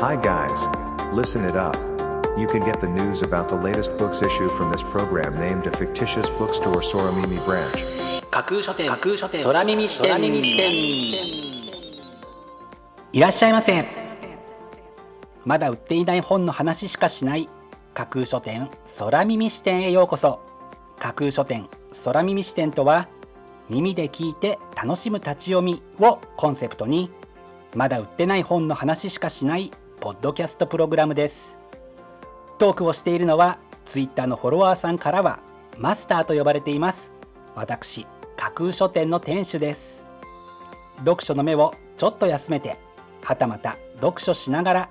Hi guys. Listen it up. You can get the news about the latest books issue from this program named a fictitious bookstore Soramimi branch. 架空書店架空書店空耳視点いらっしゃいませまだ売っていない本の話しかしない架空書店空耳視点へようこそ架空書店空耳視点とは耳で聞いて楽しむ立ち読みをコンセプトにまだ売ってない本の話しかしないポッドキャストプログラムです。トークをしているのはツイッターのフォロワーさんからはマスターと呼ばれています。私架空書店の店主です。読書の目をちょっと休めてはたまた読書しながら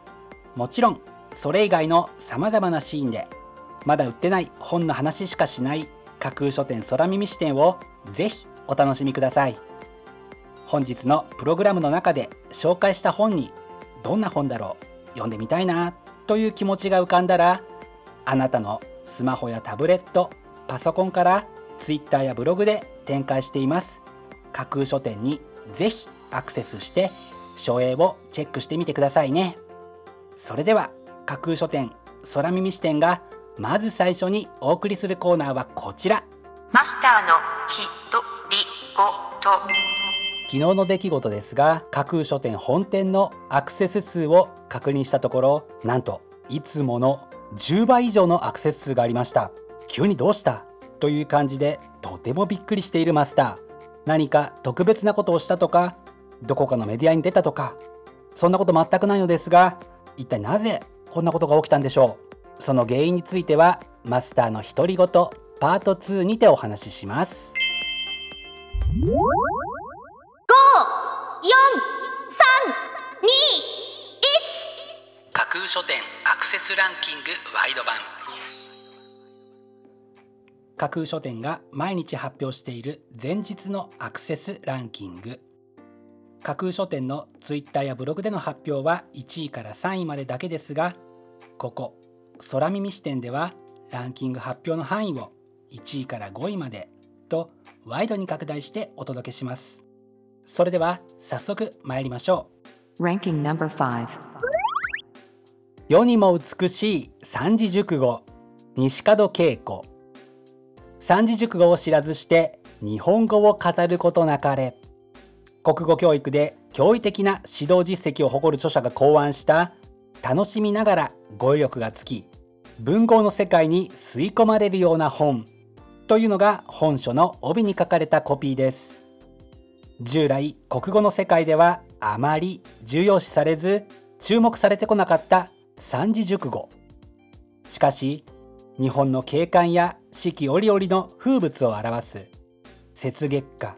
もちろんそれ以外のさまざまなシーンでまだ売ってない本の話しかしない架空書店空耳視点をぜひお楽しみください。本日のプログラムの中で紹介した本にどんな本だろう読んでみたいなという気持ちが浮かんだらあなたのスマホやタブレットパソコンから Twitter やブログで展開しています。架空書店にぜひアクセスして書影をチェックしてみてくださいね。それでは架空書店空耳視点がまず最初にお送りするコーナーはこちら。マスターのひとりごと。昨日の出来事ですが架空書店本店のアクセス数を確認したところなんといつもの10倍以上のアクセス数がありました。急にどうした？という感じでとてもびっくりしているマスター。何か特別なことをしたとかどこかのメディアに出たとかそんなこと全くないのですが一体なぜこんなことが起きたんでしょう？その原因についてはマスターの独り言パート2にてお話しします。架空書店アクセスランキングワイド版。架空書店が毎日発表している前日のアクセスランキング。架空書店のツイッターやブログでの発表は1位から3位までだけですがここ空耳視点ではランキング発表の範囲を1位から5位までとワイドに拡大してお届けします。それでは早速参りましょう。Ranking number 5世にも美しい三字熟語西門恵子。三字熟語を知らずして日本語を語ることなかれ。国語教育で驚異的な指導実績を誇る著者が考案した楽しみながら語彙力がつき文豪の世界に吸い込まれるような本。というのが本書の帯に書かれたコピーです従来国語の世界ではあまり重要視されず注目されてこなかった三字熟語。しかし日本の景観や四季折々の風物を表す雪月花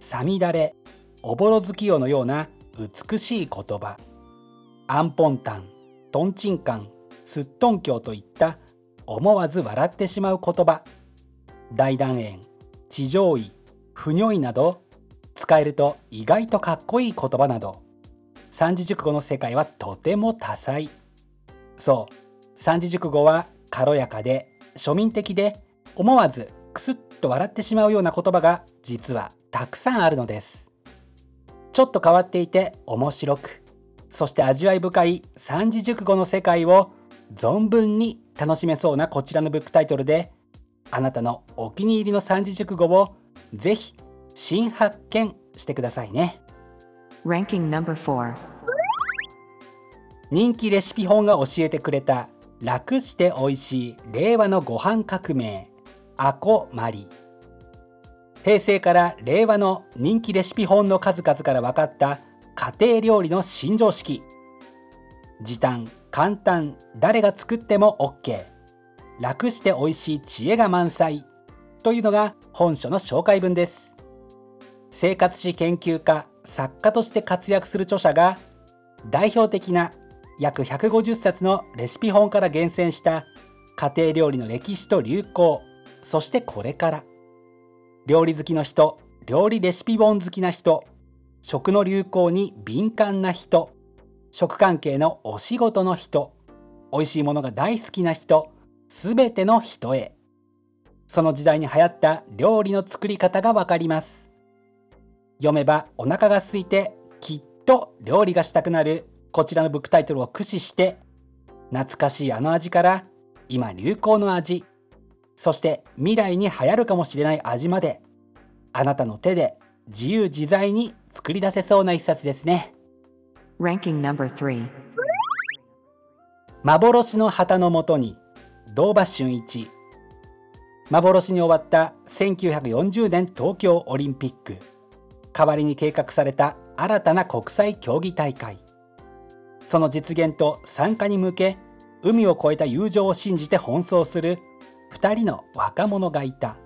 さみだれおぼろ月夜のような美しい言葉。アンポンタントンチンカンすっとんきょうといった思わず笑ってしまう言葉。大団円地上位不如意など使えると意外とかっこいい言葉など。三字熟語の世界はとても多彩。そう。三字熟語は軽やかで庶民的で思わずクスッと笑ってしまうような言葉が実はたくさんあるのです。ちょっと変わっていて面白く。そして味わい深い三字熟語の世界を存分に楽しめそうなこちらのブックタイトルであなたのお気に入りの三字熟語をぜひ新発見してくださいね。Ranking number 4人気レシピ本が教えてくれた楽して美味しい令和のご飯革命アコマリ平成から令和の人気レシピ本の数々から分かった家庭料理の新常識。時短簡単誰が作っても OK 楽して美味しい知恵が満載。というのが本書の紹介文です生活史研究家作家として活躍する著者が代表的な約150冊のレシピ本から厳選した家庭料理の歴史と流行そしてこれから料理好きの人料理レシピ本好きな人食の流行に敏感な人食関係のお仕事の人美味しいものが大好きな人すべての人へ。その時代に流行った料理の作り方がわかります。読めばお腹が空いてきっと料理がしたくなる。こちらのブックタイトルを駆使して懐かしいあの味から今流行の味そして未来に流行るかもしれない味まであなたの手で自由自在に作り出せそうな一冊ですね。Ranking number three. 幻の旗のもとに堂場俊一。幻に終わった1940年東京オリンピック代わりに計画された新たな国際競技大会。その実現と参加に向け海を越えた友情を信じて奔走する2人の若者がいた。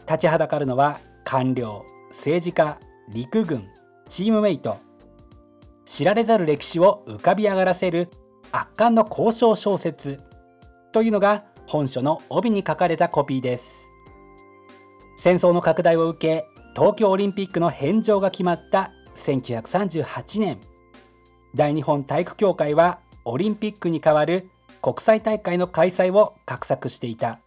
立ちはだかるのは官僚政治家陸軍チームメイト。知られざる歴史を浮かび上がらせる圧巻の交渉小説というのが本書の帯に書かれたコピーです。戦争の拡大を受け東京オリンピックの返上が決まった1938年。大日本体育協会はオリンピックに代わる国際大会の開催を画策していた。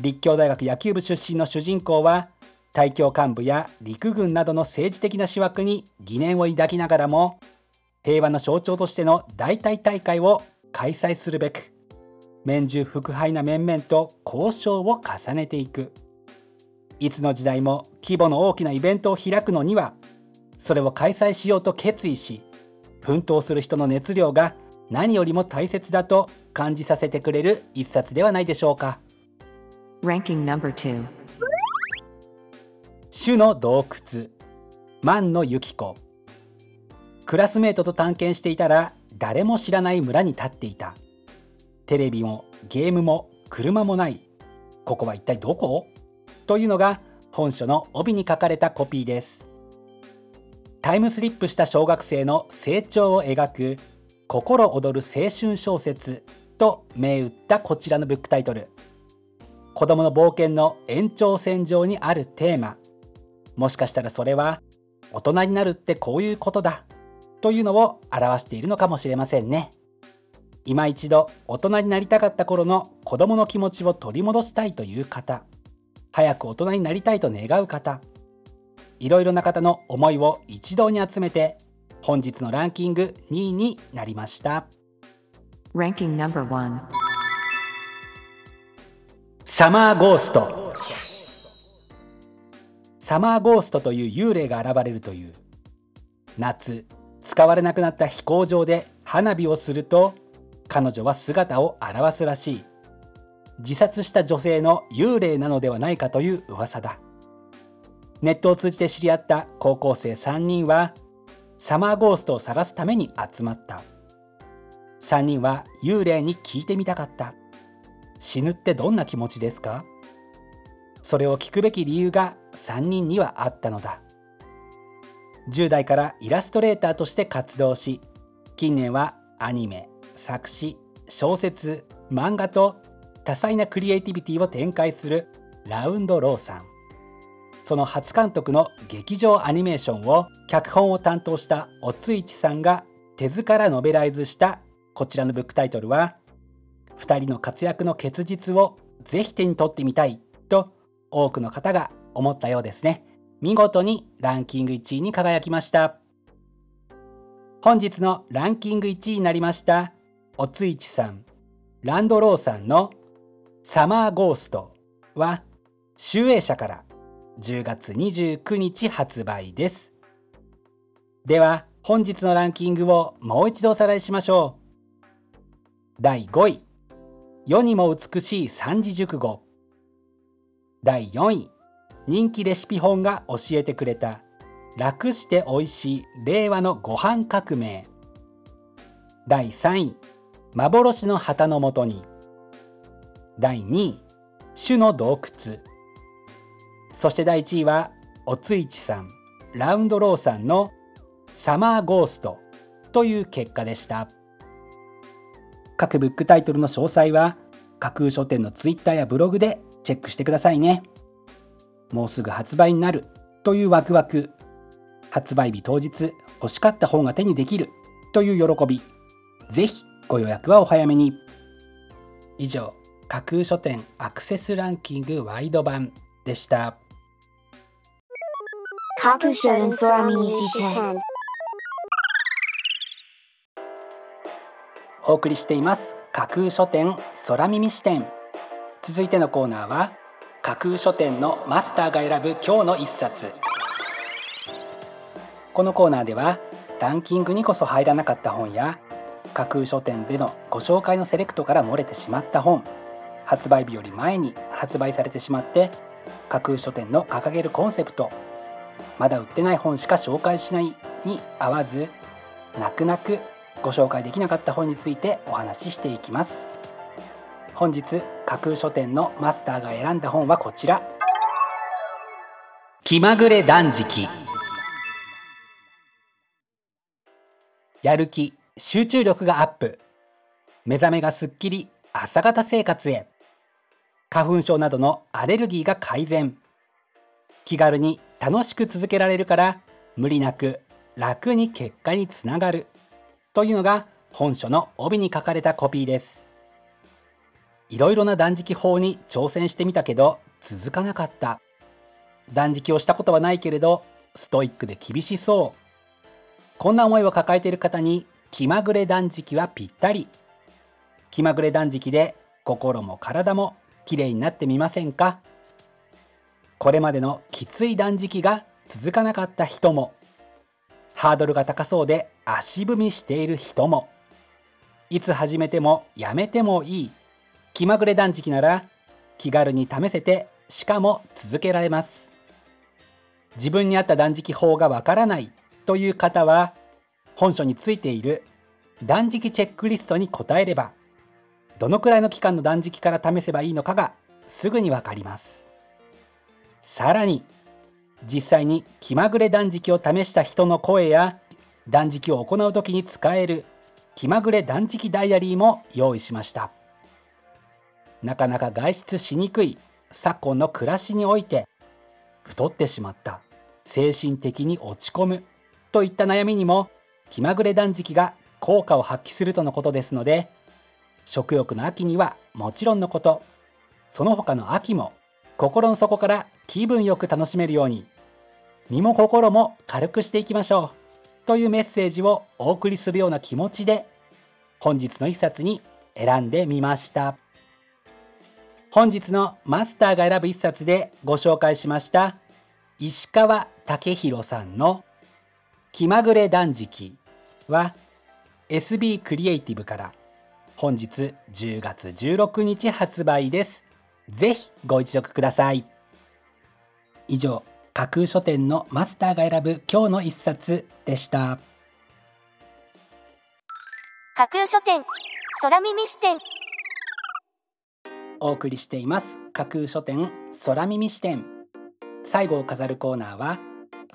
立教大学野球部出身の主人公は大教幹部や陸軍などの政治的な思惑に疑念を抱きながらも平和の象徴としての代替大会を開催するべく免中腹配な面々と交渉を重ねていく。いつの時代も規模の大きなイベントを開くのにはそれを開催しようと決意し奮闘する人の熱量が何よりも大切だと感じさせてくれる一冊ではないでしょうか。Ranking 種の洞窟万野由紀子。クラスメートと探検していたら誰も知らない村に立っていた。テレビもゲームも車もない。ここは一体どこ？というのが本書の帯に書かれたコピーです。タイムスリップした小学生の成長を描く心躍る青春小説と銘打ったこちらのブックタイトル子供の冒険の延長線上にあるテーマ。もしかしたらそれは大人になるってこういうことだ。というのを表しているのかもしれませんね。今一度大人になりたかった頃の子供の気持ちを取り戻したいという方。早く大人になりたいと願う方。いろいろな方の思いを一堂に集めて本日のランキング2位になりました。Ranking number one. サマーゴーストサマーゴーストという幽霊が現れるという。夏使われなくなった飛行場で花火をすると彼女は姿を現すらしい自殺した女性の幽霊なのではないかという噂だ。ネットを通じて知り合った高校生3人はサマーゴーストを探すために集まった。3人は幽霊に聞いてみたかった。死ぬってどんな気持ちですか？それを聞くべき理由が3人にはあったのだ。10代からイラストレーターとして活動し近年はアニメ作詞小説漫画と多彩なクリエイティビティを展開するラウンドローさん。その初監督の劇場アニメーションを脚本を担当したおついちさんが手ずからノベライズしたこちらのブックタイトルは2人の活躍の結実をぜひ手に取ってみたいと多くの方が思ったようですね。見事にランキング1位に輝きました。本日のランキング1位になりましたおついちさん。ランドローさんのサマーゴーストは集英社から10月29日発売です。では本日のランキングをもう一度おさらいしましょう。第5位。世にも美しい三字熟語。第4位。人気レシピ本が教えてくれた。楽して美味しい令和のご飯革命。第3位。幻の旗のもとに。第2位種の洞窟。そして第1位はおついちさんラウンドローさんのサマーゴーストという結果でした。各ブックタイトルの詳細は架空書店のツイッターやブログでチェックしてくださいね。もうすぐ発売になるというワクワク。発売日当日欲しかった本が手にできるという喜び。ぜひご予約はお早めに。以上架空書店アクセスランキングワイド版でした。Kakusho and Sora Mini C10. お送りしています。架空書店空耳視点続いてのコーナーは架空書店のマスターが選ぶ今日の一冊。このコーナーではランキングにこそ入らなかった本や架空書店でのご紹介のセレクトから漏れてしまった本発売日より前に発売されてしまって架空書店の掲げるコンセプトまだ売ってない本しか紹介しないに合わず泣く泣くご紹介できなかった本についてお話ししていきます。本日架空書店のマスターが選んだ本はこちら。気まぐれ断食。やる気集中力がアップ。目覚めがすっきり朝方生活へ。花粉症などのアレルギーが改善。気軽に楽しく続けられるから無理なく楽に結果につながる。というのが本書の帯に書かれたコピーです。いろいろな断食法に挑戦してみたけど続かなかった。断食をしたことはないけれどストイックで厳しそう。こんな思いを抱えている方に気まぐれ断食はぴったり。気まぐれ断食で心も体もきれいになってみませんか？これまでのきつい断食が続かなかった人もハードルが高そうで足踏みしている人もいつ始めてもやめてもいい気まぐれ断食なら気軽に試せてしかも続けられます。自分に合った断食法がわからないという方は本書についている断食チェックリストに答えればどのくらいの期間の断食から試せばいいのかがすぐにわかります。さらに実際に気まぐれ断食を試した人の声や断食を行う時に使える気まぐれ断食ダイアリーも用意しました。なかなか外出しにくい昨今の暮らしにおいて太ってしまった精神的に落ち込むといった悩みにも気まぐれ断食が効果を発揮するとのことですので食欲の秋にはもちろんのこと。その他の秋も心の底から気分よく楽しめるように。身も心も軽くしていきましょうというメッセージをお送りするような気持ちで本日の一冊に選んでみました。本日のマスターが選ぶ一冊でご紹介しました石川武弘さんの気まぐれ断食は SB クリエイティブから。本日10月16日発売です。ぜひご一読ください。以上架空書店のマスターが選ぶ今日の一冊でした。架空書店空耳視点。お送りしています。架空書店空耳視点。最後を飾るコーナーは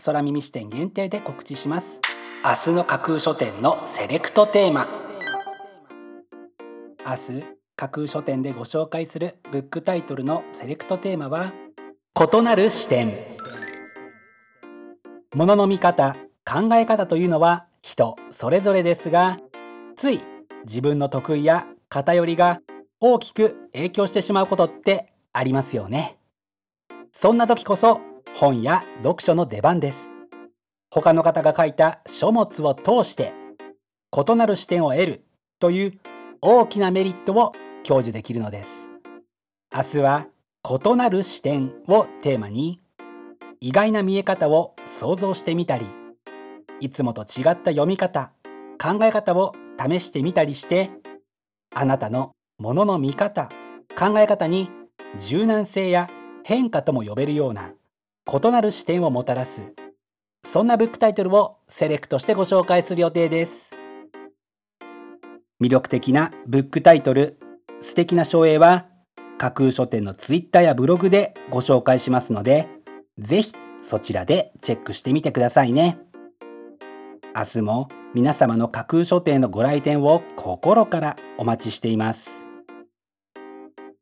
空耳視点限定で告知します。明日の架空書店のセレクトテーマ明日架空書店でご紹介するブックタイトルのセレクトテーマは異なる視点。物の見方考え方というのは人それぞれですがつい自分の得意や偏りが大きく影響してしまうことってありますよね。そんな時こそ本や読書の出番です。他の方が書いた書物を通して異なる視点を得るという大きなメリットを享受できるのです。明日は異なる視点をテーマに意外な見え方を想像してみたりいつもと違った読み方考え方を試してみたりしてあなたのものの見方考え方に柔軟性や変化とも呼べるような異なる視点をもたらすそんなブックタイトルをセレクトしてご紹介する予定です。魅力的なブックタイトル。素敵な書影は架空書店のツイッターやブログでご紹介しますのでぜひそちらでチェックしてみてくださいね。明日も皆様の架空書店のご来店を心からお待ちしています。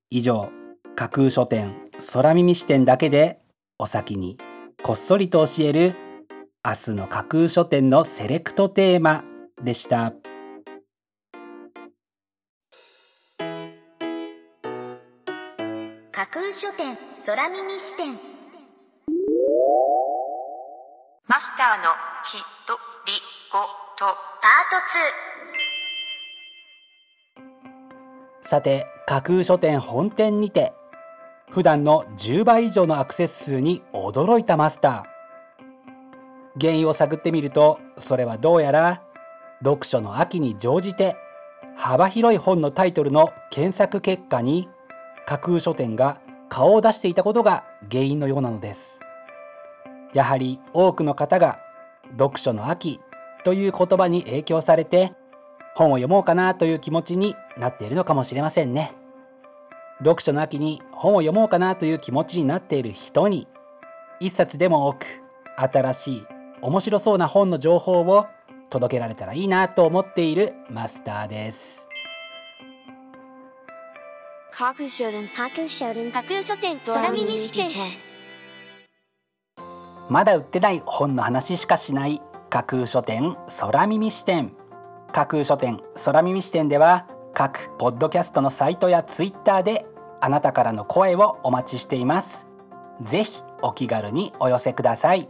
以上架空書店空耳視点だけでお先にこっそりと教える明日の架空書店のセレクトテーマでした。書店空耳視点マスターのひとりごと。パートさて架空書店本店にて普段の10倍以上のアクセス数に驚いたマスター。原因を探ってみるとそれはどうやら読書の秋に乗じて幅広い本のタイトルの検索結果に架空書店が顔を出していたことが原因のようなのです。やはり多くの方が読書の秋という言葉に影響されて本を読もうかなという気持ちになっているのかもしれませんね。読書の秋に本を読もうかなという気持ちになっている人に一冊でも多く新しい面白そうな本の情報を届けられたらいいなと思っているマスターです。架空書店架空書店架空書店空耳視点まだ売ってない本の話しかしない架空書店空耳視点架空書店空耳視点では各ポッドキャストのサイトやツイッターであなたからの声をお待ちしていますぜひお気軽にお寄せください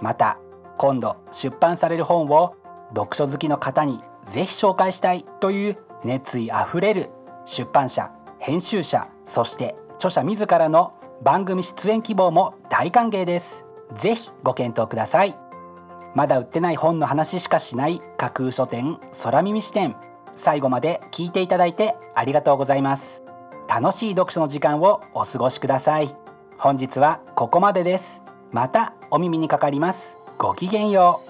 また今度出版される本を読書好きの方にぜひ紹介したいという熱意あふれる出版社編集者そして著者自らの番組出演希望も大歓迎です。ぜひご検討ください。まだ売ってない本の話しかしない架空書店空耳視点最後まで聞いていただいてありがとうございます。楽しい読書の時間をお過ごしください。本日はここまでです。またお耳にかかります。ごきげんよう。